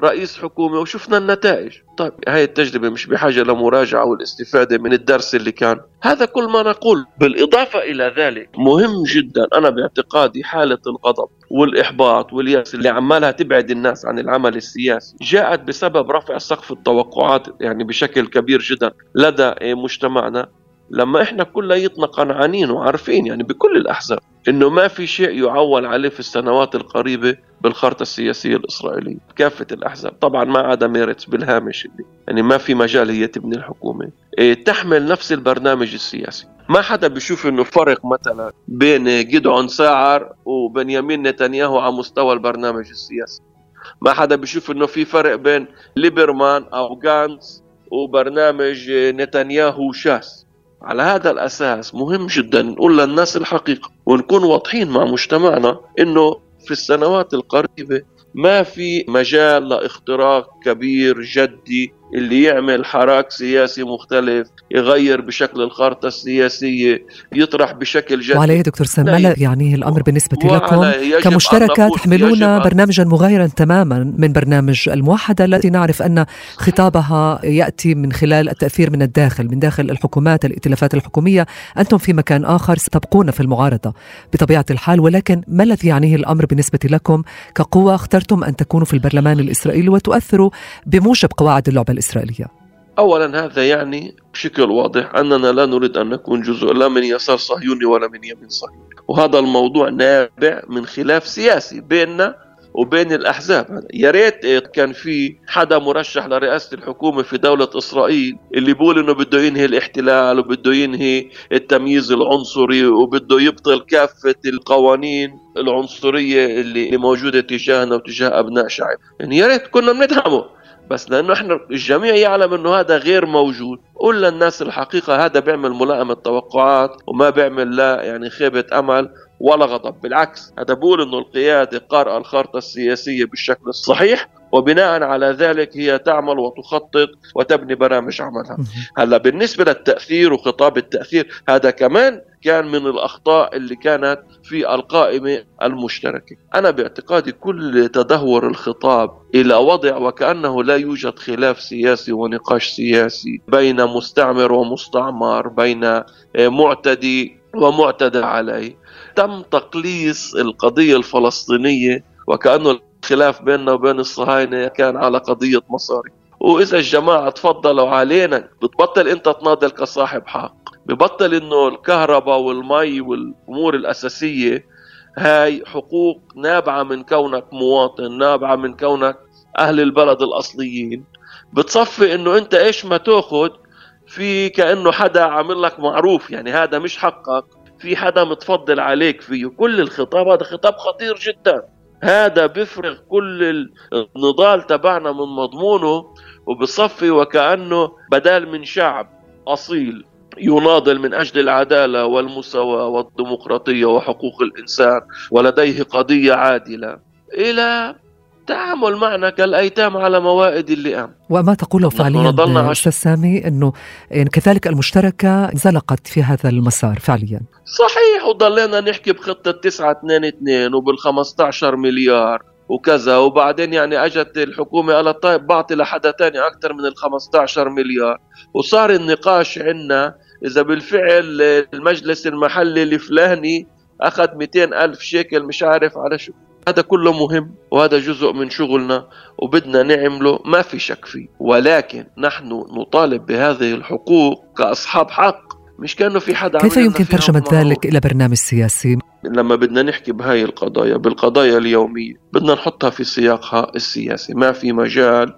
رئيس حكومة وشفنا النتائج. طيب هاي التجربة مش بحاجة لمراجعة والاستفادة من الدرس اللي كان. هذا كل ما نقول. بالإضافة إلى ذلك مهم جدا أنا باعتقادي حالة الغضب والإحباط واليأس اللي عمالها تبعد الناس عن العمل السياسي. جاءت بسبب رفع سقف التوقعات يعني بشكل كبير جدا لدى مجتمعنا. لما إحنا كلياتنا قنعانين وعارفين يعني بكل الأحزاب إنه ما في شيء يعول عليه في السنوات القريبة بالخارطة السياسية الإسرائيلية كافة الأحزاب. طبعا ما عدا ميرتس بالهامش اللي يعني ما في مجال هي تبني الحكومة. إيه تحمل نفس البرنامج السياسي. ما حدا بيشوف إنه فرق مثلا بين جدعون ساعر وبنيامين نتنياهو على مستوى البرنامج السياسي. ما حدا بيشوف إنه في فرق بين ليبرمان أو جانتس وبرنامج نتنياهو شاس. على هذا الأساس مهم جدا نقول للناس الحقيقة ونكون واضحين مع مجتمعنا أنه في السنوات القريبة ما في مجال لاختراق كبير جدي اللي يعمل حراك سياسي مختلف يغير بشكل الخارطة السياسية يطرح بشكل جدي. وعليه دكتور ما يعني الأمر بالنسبة لكم كمشتركة تحملون برنامجا مغايرا تماما من برنامج الموحدة التي نعرف أن خطابها يأتي من خلال التأثير من الداخل من داخل الحكومات الائتلافات الحكومية. أنتم في مكان آخر ستبقون في المعارضة. بطبيعة الحال ولكن ما الذي يعنيه الأمر بالنسبة لكم كقوة اخترتم أن تكونوا في البرلمان الإسرائيلي وتؤثروا بموجب قواعد اللعبة الإسرائيلية؟ أولا هذا يعني بشكل واضح أننا لا نريد أن نكون جزء لا من يسار صهيوني ولا من يمين صهيوني. وهذا الموضوع نابع من خلاف سياسي بيننا وبين الأحزاب. يا ريت كان في حدا مرشح لرئاسة الحكومة في دولة إسرائيل اللي بيقول إنه بده ينهي الاحتلال وبده ينهي التمييز العنصري وبده يبطل كافة القوانين العنصرية اللي موجودة تجاهنا وتجاه أبناء شعب. يعني يا ريت كنا بندعمه بس لأنه إحنا الجميع يعلم إنه هذا غير موجود. قول للناس الحقيقة هذا بيعمل ملائمة توقعات وما بيعمل لا يعني خيبة أمل ولا غضب. بالعكس هذا بقول إنه القيادة قارئة الخارطة السياسية بالشكل الصحيح وبناء على ذلك هي تعمل وتخطط وتبني برامج عملها. هلأ بالنسبة للتأثير وخطاب التأثير هذا كمان كان من الأخطاء اللي كانت في القائمة المشتركة. أنا باعتقادي كل تدهور الخطاب إلى وضع وكأنه لا يوجد خلاف سياسي ونقاش سياسي بين مستعمر ومستعمر بين معتدي ومعتدى عليه. تم تقليص القضية الفلسطينية وكأنه الخلاف بيننا وبين الصهاينة كان على قضية مصاري. وإذا الجماعة تفضلوا علينا بتبطل أنت تناضل كصاحب حق. ببطل إنه الكهرباء والمي والأمور الأساسية هاي حقوق نابعة من كونك مواطن نابعة من كونك أهل البلد الأصليين. بتصفي إنه أنت إيش ما تأخذ في كأنه حدا عامل لك معروف. يعني هذا مش حقك في حدا متفضل عليك فيه. كل الخطاب هذا خطاب خطير جدا. هذا بيفرغ كل النضال تبعنا من مضمونه. وبصفي وكأنه بدال من شعب أصيل يناضل من أجل العدالة والمساواة والديمقراطية وحقوق الإنسان ولديه قضية عادلة. إلى تعامل معنا كالأيتام على موائد اللئام. وما تقوله فعليا أستاذ سامي إنه يعني كذلك المشتركة زلقت في هذا المسار فعليا. صحيح وضلينا نحكي بخطة 9 2 2 وبال 15 مليار. وكذا. وبعدين يعني أجت الحكومة قالت طيب بعطي لحدا تاني أكثر من ال 15 مليار. وصار النقاش عندنا إذا بالفعل المجلس المحلي الفلاني أخذ 200 ألف شيكل مش عارف على شو. هذا كله مهم وهذا جزء من شغلنا وبدنا نعمله ما في شك فيه. ولكن نحن نطالب بهذه الحقوق كأصحاب حق. مش كأنه في حدا كيف يمكن ترجمة ذلك إلى برنامج سياسي؟ لما بدنا نحكي بهاي القضايا بالقضايا اليومية بدنا نحطها في سياقها السياسي ما في مجال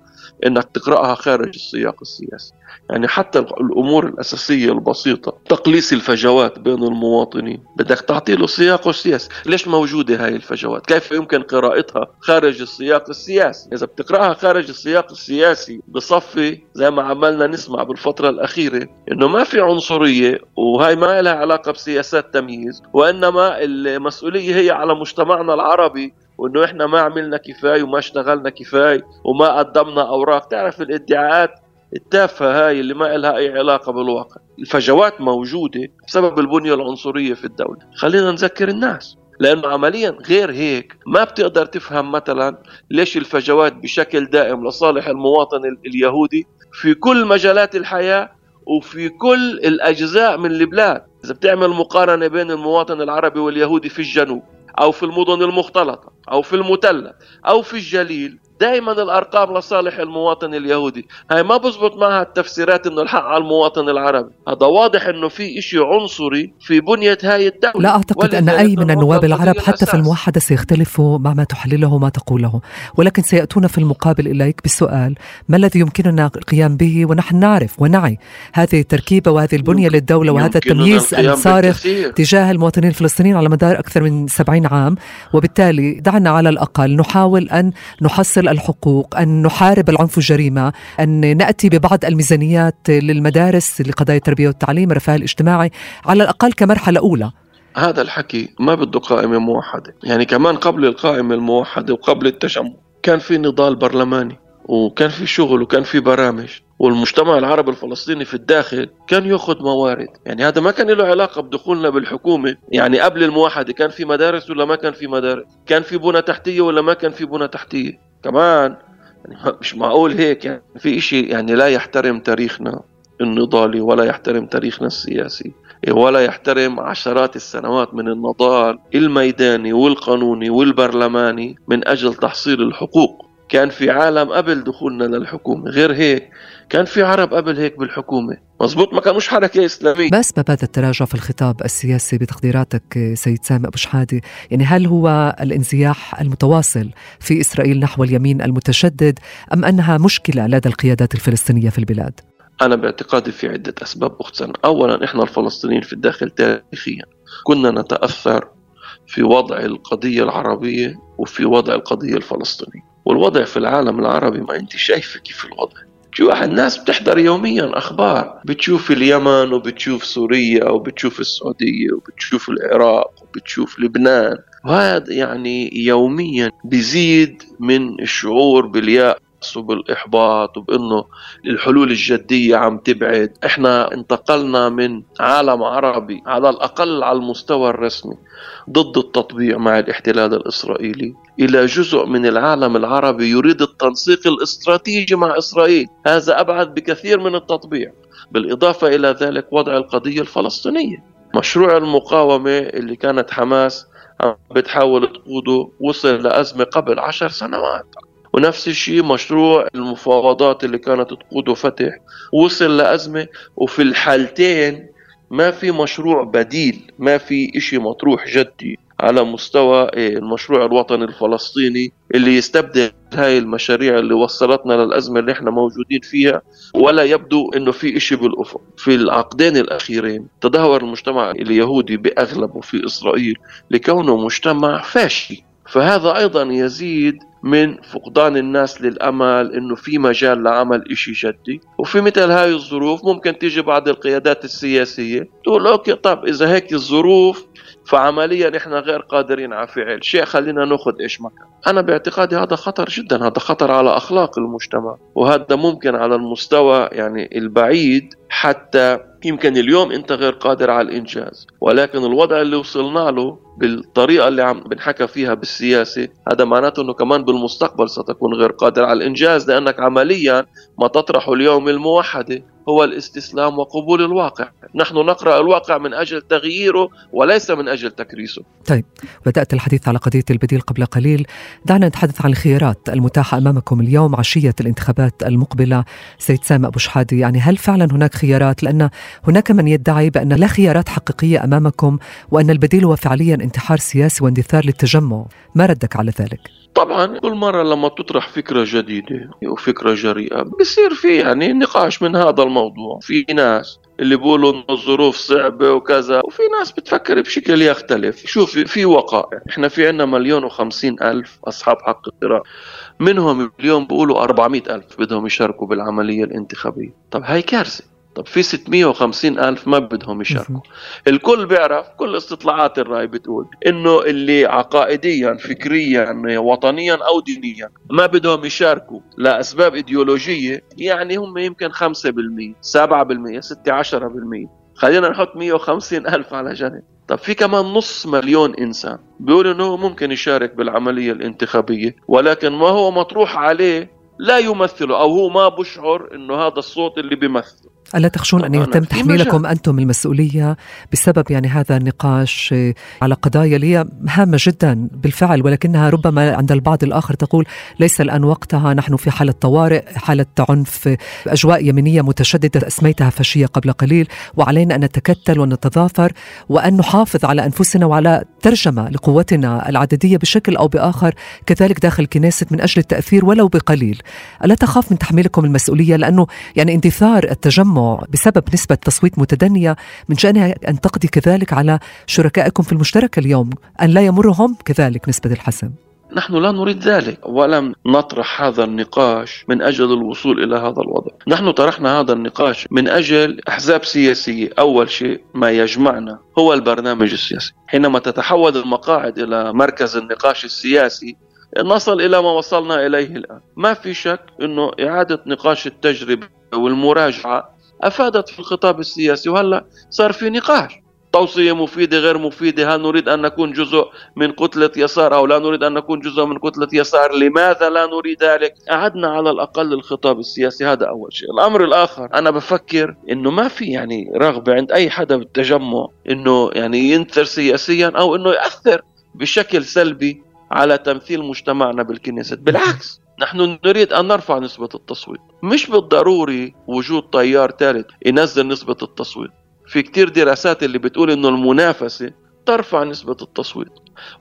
إنك تقرأها خارج السياق السياسي. يعني حتى الأمور الأساسية البسيطة تقليص الفجوات بين المواطنين. بدك تعطي له سياقه السياسي. ليش موجودة هاي الفجوات؟ كيف يمكن قراءتها خارج السياق السياسي؟ إذا بتقرأها خارج السياق السياسي بصفي زي ما عملنا نسمع بالفترة الأخيرة إنه ما في عنصرية وهي ما لها علاقة بسياسات تمييز وإنما المسؤولية هي على مجتمعنا العربي وإنه إحنا ما عملنا كفاية وما اشتغلنا كفاية وما قدمنا أوراق. تعرف الادعاءات التافهة هاي اللي ما لها أي علاقة بالواقع. الفجوات موجودة بسبب البنية العنصرية في الدولة. خلينا نذكر الناس لأنه عمليا غير هيك ما بتقدر تفهم مثلا ليش الفجوات بشكل دائم لصالح المواطن اليهودي في كل مجالات الحياة وفي كل الأجزاء من البلاد. إذا بتعمل مقارنة بين المواطن العربي واليهودي في الجنوب أو في المدن المختلطة أو في المثلث أو في الجليل. دائما الأرقام لصالح المواطن اليهودي. هاي ما بزبط معها التفسيرات إنه الحق على المواطن العربي. هذا واضح إنه في إشي عنصري في بنية هاي الدولة. لا أعتقد أن أي من النواب العرب حتى في الموحدة سيختلفوا مع ما تحلله وما تقوله. ولكن سيأتون في المقابل إليك بالسؤال ما الذي يمكننا القيام به ونحن نعرف ونعي؟ هذه التركيبة وهذه البنية للدولة وهذا التمييز الصارخ تجاه المواطنين الفلسطينيين على مدار أكثر من 70 عام. وبالتالي دعنا على الأقل نحاول أن نحصل الحقوق أن نحارب العنف والجريمة أن نأتي ببعض الميزانيات للمدارس لقضايا التربية والتعليم الرفاه الاجتماعي على الأقل كمرحلة أولى. هذا الحكي ما بده قائمة موحدة. يعني كمان قبل القائمة الموحدة وقبل التجمع كان في نضال برلماني وكان في شغل وكان في برامج والمجتمع العربي الفلسطيني في الداخل كان يأخذ موارد. يعني هذا ما كان له علاقة بدخولنا بالحكومة. يعني قبل الموحدة كان في مدارس ولا ما كان في مدارس؟ كان في بنى تحتية ولا ما كان في بنى تحتية؟ كمان يعني مش معقول هيك يعني في إشي يعني لا يحترم تاريخنا النضالي ولا يحترم تاريخنا السياسي ولا يحترم عشرات السنوات من النضال الميداني والقانوني والبرلماني من أجل تحصيل الحقوق. كان في عالم قبل دخولنا للحكومة غير هيك كان في عرب قبل هيك بالحكومة. مزبوط ما كانوش حركة إسلامية بس ما بعد التراجع في الخطاب السياسي بتقديراتك سيد سامي أبو شحادة. يعني هل هو الانزياح المتواصل في إسرائيل نحو اليمين المتشدد أم أنها مشكلة لدى القيادات الفلسطينية في البلاد؟ أنا باعتقادي في عدة أسباب. أختنا أولا إحنا الفلسطينيين في الداخل تاريخيا كنا نتأثر في وضع القضية العربية وفي وضع القضية الفلسطينية. والوضع في العالم العربي ما أنت شايفة كيف الوضع؟ شو الناس بتحضر يوميا أخبار. بتشوف اليمن وبتشوف سوريا وبتشوف السعودية وبتشوف العراق وبتشوف لبنان. وهذا يعني يوميا بيزيد من الشعور باليأس وبالإحباط وبأنه الحلول الجدية عم تبعد. إحنا انتقلنا من عالم عربي على الأقل على المستوى الرسمي ضد التطبيع مع الاحتلال الإسرائيلي إلى جزء من العالم العربي يريد التنسيق الاستراتيجي مع إسرائيل. هذا أبعد بكثير من التطبيع. بالإضافة إلى ذلك وضع القضية الفلسطينية. مشروع المقاومة اللي كانت حماس عم بتحاول تقوده وصل لأزمة قبل عشر سنوات. ونفس الشيء مشروع المفاوضات اللي كانت تقوده فتح وصل لأزمة وفي الحالتين ما في مشروع بديل ما في إشي مطروح جدي على مستوى إيه، المشروع الوطني الفلسطيني اللي يستبدل هاي المشاريع اللي وصلتنا للأزمة اللي إحنا موجودين فيها. ولا يبدو إنه في إشي بالأفق. في العقدين الأخيرين تدهور المجتمع اليهودي بأغلبه في إسرائيل لكونه مجتمع فاشي. فهذا أيضا يزيد من فقدان الناس للأمل إنه في مجال لعمل إشي جدي. وفي مثل هاي الظروف ممكن تيجي بعض القيادات السياسية تقول أوكي طب إذا هيك الظروف فعمليا إحنا غير قادرين على فعل. شيء خلينا ناخذ إيش مكان أنا باعتقادي هذا خطر جدا. هذا خطر على أخلاق المجتمع. وهذا ممكن على المستوى يعني البعيد. حتى يمكن اليوم أنت غير قادر على الإنجاز. ولكن الوضع اللي وصلنا له بالطريقة اللي عم بنحكى فيها بالسياسة هذا معناته إنه كمان بالمستقبل ستكون غير قادر على الإنجاز لأنك عمليا ما تطرحه اليوم الموحدة هو الاستسلام وقبول الواقع. نحن نقرأ الواقع من أجل تغييره وليس من أجل تكريسه. طيب بدأت الحديث على قضية البديل قبل قليل. دعنا نتحدث عن الخيارات المتاحة أمامكم اليوم عشية الانتخابات المقبلة. سيد سامي أبو شحادي يعني هل فعلا هناك خيارات؟ لأن هناك من يدعي بأن لا خيارات حقيقية أمامكم وأن البديل هو فعليا انتحار سياسي واندثار للتجمع. ما ردك على ذلك؟ طبعا كل مرة لما تطرح فكرة جديدة وفكرة جريئة بصير في يعني نقاش من هذا الموضوع. في ناس اللي بيقولوا إنه الظروف صعبة وكذا وفي ناس بتفكر بشكل يختلف. شوف في وقائع. إحنا في عنا مليون وخمسين ألف أصحاب حق اقتراع منهم اليوم بيقولوا 400 ألف بدهم يشاركوا بالعملية الانتخابية. طب هاي كارثة. طب في 650 ألف ما بدهم يشاركوا. الكل بيعرف كل استطلاعات الرأي بتقول إنه اللي عقائديا فكريا وطنيا أو دينيا ما بدهم يشاركوا لأسباب إيديولوجية يعني هم يمكن 5% 7% 16% خلينا نحط 150 ألف على جنب. طب في كمان نص مليون إنسان بيقول إنه ممكن يشارك بالعملية الانتخابية ولكن ما هو مطروح عليه لا يمثله أو هو ما بشعر إنه هذا الصوت اللي بيمثله. ألا تخشون أن يتم تحميلكم أنتم المسؤولية بسبب يعني هذا النقاش على قضايا لي هامة جدا بالفعل ولكنها ربما عند البعض الآخر تقول ليس الآن وقتها نحن في حالة طوارئ حالة عنف أجواء يمنية متشددة أسميتها فاشية قبل قليل وعلينا أن نتكتل ونتضافر وأن نحافظ على أنفسنا وعلى ترجمة لقوتنا العددية بشكل أو بآخر كذلك داخل كنيسة من أجل التأثير ولو بقليل. ألا تخاف من تحميلكم المسؤولية؟ لأنه يعني اندثار التجمع بسبب نسبة تصويت متدنية من شأنها أن تقضي كذلك على شركائكم في المشترك اليوم أن لا يمرهم كذلك نسبة الحسم. نحن لا نريد ذلك ولم نطرح هذا النقاش من أجل الوصول إلى هذا الوضع، نحن طرحنا هذا النقاش من أجل أحزاب سياسية، أول شيء ما يجمعنا هو البرنامج السياسي، حينما تتحول المقاعد إلى مركز النقاش السياسي نصل إلى ما وصلنا إليه الآن، ما في شك إنه إعادة نقاش التجربة والمراجعة أفادت في الخطاب السياسي وهلا صار في نقاش. توصية مفيدة غير مفيدة هل نريد أن نكون جزء من كتلة يسار أو لا نريد أن نكون جزء من كتلة يسار؟ لماذا لا نريد ذلك؟ أعدنا على الأقل الخطاب السياسي هذا أول شيء. الأمر الآخر أنا بفكر أنه ما في يعني رغبة عند أي حدا بالتجمع أنه يعني ينثر سياسيا أو أنه يأثر بشكل سلبي على تمثيل مجتمعنا بالكنيسة. بالعكس نحن نريد أن نرفع نسبة التصويت. مش بالضروري وجود تيار ثالث ينزل نسبة التصويت. في كتير دراسات اللي بتقول إنه المنافسة ترفع نسبة التصويت.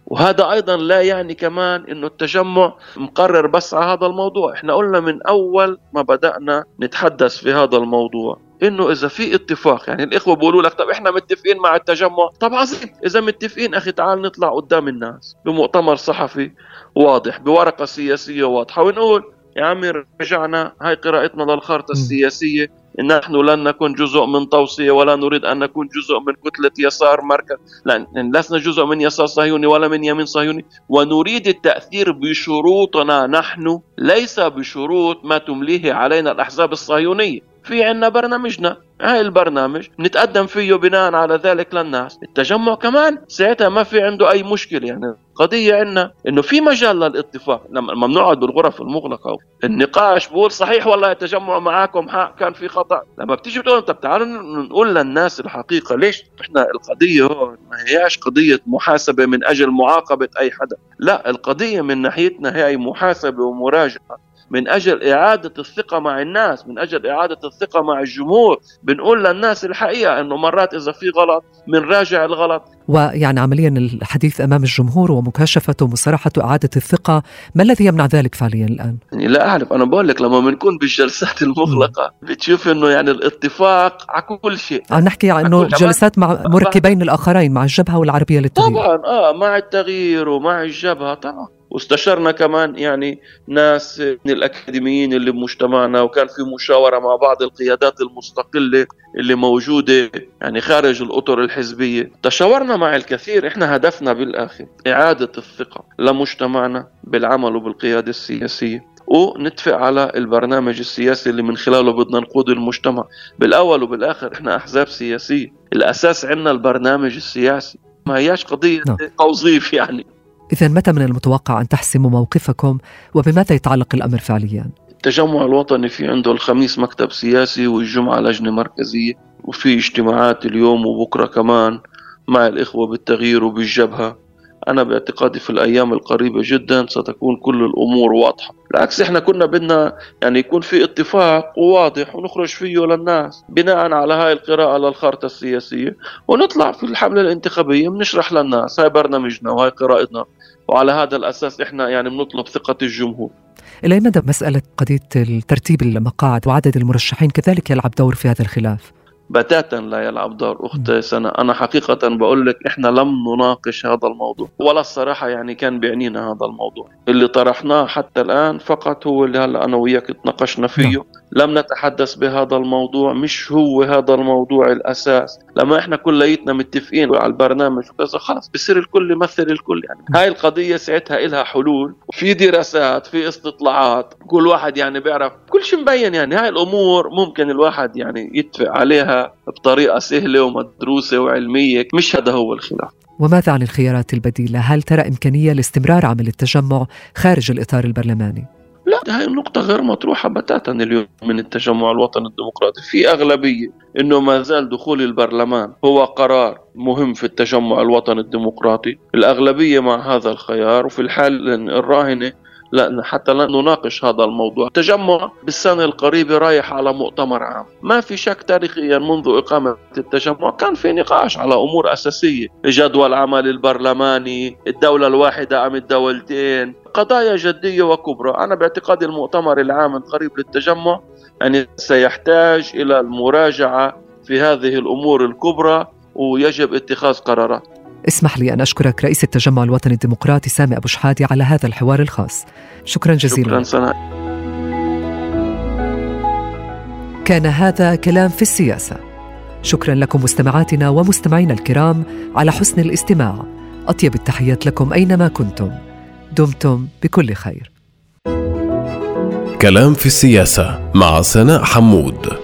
وهذا أيضا لا يعني كمان إنه التجمع مقرر بس على هذا الموضوع. إحنا قلنا من أول ما بدأنا نتحدث في هذا الموضوع. إنه إذا في اتفاق يعني الإخوة بيقولوا لك طب إحنا متفقين مع التجمع. طب عظيم إذا متفقين أخي تعال نطلع قدام الناس بمؤتمر صحفي واضح بورقة سياسية واضحة ونقول يا عمي رجعنا هاي قراءتنا للخارطة السياسية. نحن لن نكون جزء من توصية ولا نريد أن نكون جزء من كتلة يسار مركز. لا لسنا جزء من يسار صهيوني ولا من يمين صهيوني. ونريد التأثير بشروطنا نحن ليس بشروط ما تمليه علينا الأحزاب الصهيونية. في عنا برنامجنا. هاي البرنامج نتقدم فيه بناء على ذلك للناس. التجمع كمان ساعتها ما في عنده أي مشكلة. يعني قضية عنا إنه في مجال للاتفاق. لما بنقعد بالغرف المغلقة النقاش بقول صحيح والله التجمع معاكم حق كان في خطأ. لما بتيجي بتقول طب تعالوا نقول للناس الحقيقة ليش إحنا القضية هون ما هياش قضية محاسبة من أجل معاقبة أي حدا. لا القضية من ناحيتنا هي محاسبة ومراجعة. من أجل إعادة الثقة مع الناس من أجل إعادة الثقة مع الجمهور. بنقول للناس الحقيقة إنه مرات إذا في غلط بنراجع الغلط. ويعني عمليا الحديث أمام الجمهور ومكاشفته ومصارحته إعادة الثقة ما الذي يمنع ذلك فعليا الآن؟ يعني لا أعرف أنا بقول لك لما بنكون بالجلسات المغلقة بتشوف إنه يعني الاتفاق على كل شيء. عم نحكي إنه جلسات مع مركبين الآخرين مع الجبهة والعربية للتغيير طبعا آه مع التغيير ومع الجبهة طبعا. واستشرنا كمان يعني ناس من الأكاديميين اللي بمجتمعنا وكان في مشاورة مع بعض القيادات المستقلة اللي موجودة يعني خارج الأطر الحزبية. تشاورنا مع الكثير إحنا هدفنا بالآخر إعادة الثقة لمجتمعنا بالعمل وبالقيادة السياسية. ونتفق على البرنامج السياسي اللي من خلاله بدنا نقود المجتمع. بالأول وبالآخر إحنا أحزاب سياسية. الأساس عندنا البرنامج السياسي. ما هياش قضية نعم. توظيف يعني. إذا متى من المتوقع أن تحسموا موقفكم وبماذا يتعلق الأمر فعليا؟ التجمع الوطني في عنده الخميس مكتب سياسي والجمعة لجنة مركزية وفي اجتماعات اليوم وبكرة كمان مع الإخوة بالتغيير وبالجبهة أنا باعتقادي في الأيام القريبة جدا ستكون كل الأمور واضحة. بالعكس إحنا كنا بدنا يعني يكون في اتفاق واضح ونخرج فيه للناس بناء على هاي القراءة للخارطة السياسية ونطلع في الحملة الانتخابية بنشرح للناس. هاي برنامجنا وهاي قراءتنا وعلى هذا الأساس إحنا يعني بنطلب ثقة الجمهور. إلى مدى مسألة قضية ترتيب المقاعد وعدد المرشحين؟ كذلك يلعب دور في هذا الخلاف؟ بتاتا لا يلعب دور. أخت سنة أنا حقيقة بقول لك إحنا لم نناقش هذا الموضوع ولا الصراحة يعني كان بيعنينا هذا الموضوع. اللي طرحناه حتى الآن فقط هو اللي هلأ أنا وياك تناقشنا فيه. نعم. لم نتحدث بهذا الموضوع مش هو هذا الموضوع الأساس. لما إحنا كليتنا متفقين على البرنامج وكذا خلص بصير الكل يمثل الكل يعني. هاي القضية ساعتها إلها حلول في دراسات في استطلاعات. كل واحد يعني بيعرف كل شيء مبين يعني. هاي الأمور ممكن الواحد يعني يتفق عليها بطريقة سهلة ومدروسة وعلمية مش هذا هو الخلاف. وماذا عن الخيارات البديلة؟ هل ترى إمكانية لاستمرار عمل التجمع خارج الإطار البرلماني؟ لا هاي النقطة غير مطروحة. بتاتا اليوم من التجمع الوطني الديمقراطي. في أغلبية أنه ما زال دخول البرلمان هو قرار مهم في التجمع الوطني الديمقراطي. الأغلبية مع هذا الخيار وفي الحال الراهنة لا حتى لا نناقش هذا الموضوع. التجمع بالسنة القريبة رايح على مؤتمر عام. ما في شك تاريخيا منذ إقامة التجمع كان في نقاش على أمور أساسية. جدول العمل البرلماني الدولة الواحدة أم الدولتين قضايا جدية وكبرى. أنا باعتقادي المؤتمر العام القريب للتجمع يعني سيحتاج إلى المراجعة في هذه الأمور الكبرى ويجب اتخاذ قرارات. اسمح لي أن أشكرك رئيس التجمع الوطني الديمقراطي سامي أبو شحادي على هذا الحوار الخاص. شكرا جزيلا. شكرا سنة. كان هذا كلام في السياسة. شكرا لكم مستمعاتنا ومستمعينا الكرام على حسن الاستماع. أطيب التحيات لكم أينما كنتم. دمتم بكل خير. كلام في السياسة مع سناء حمود.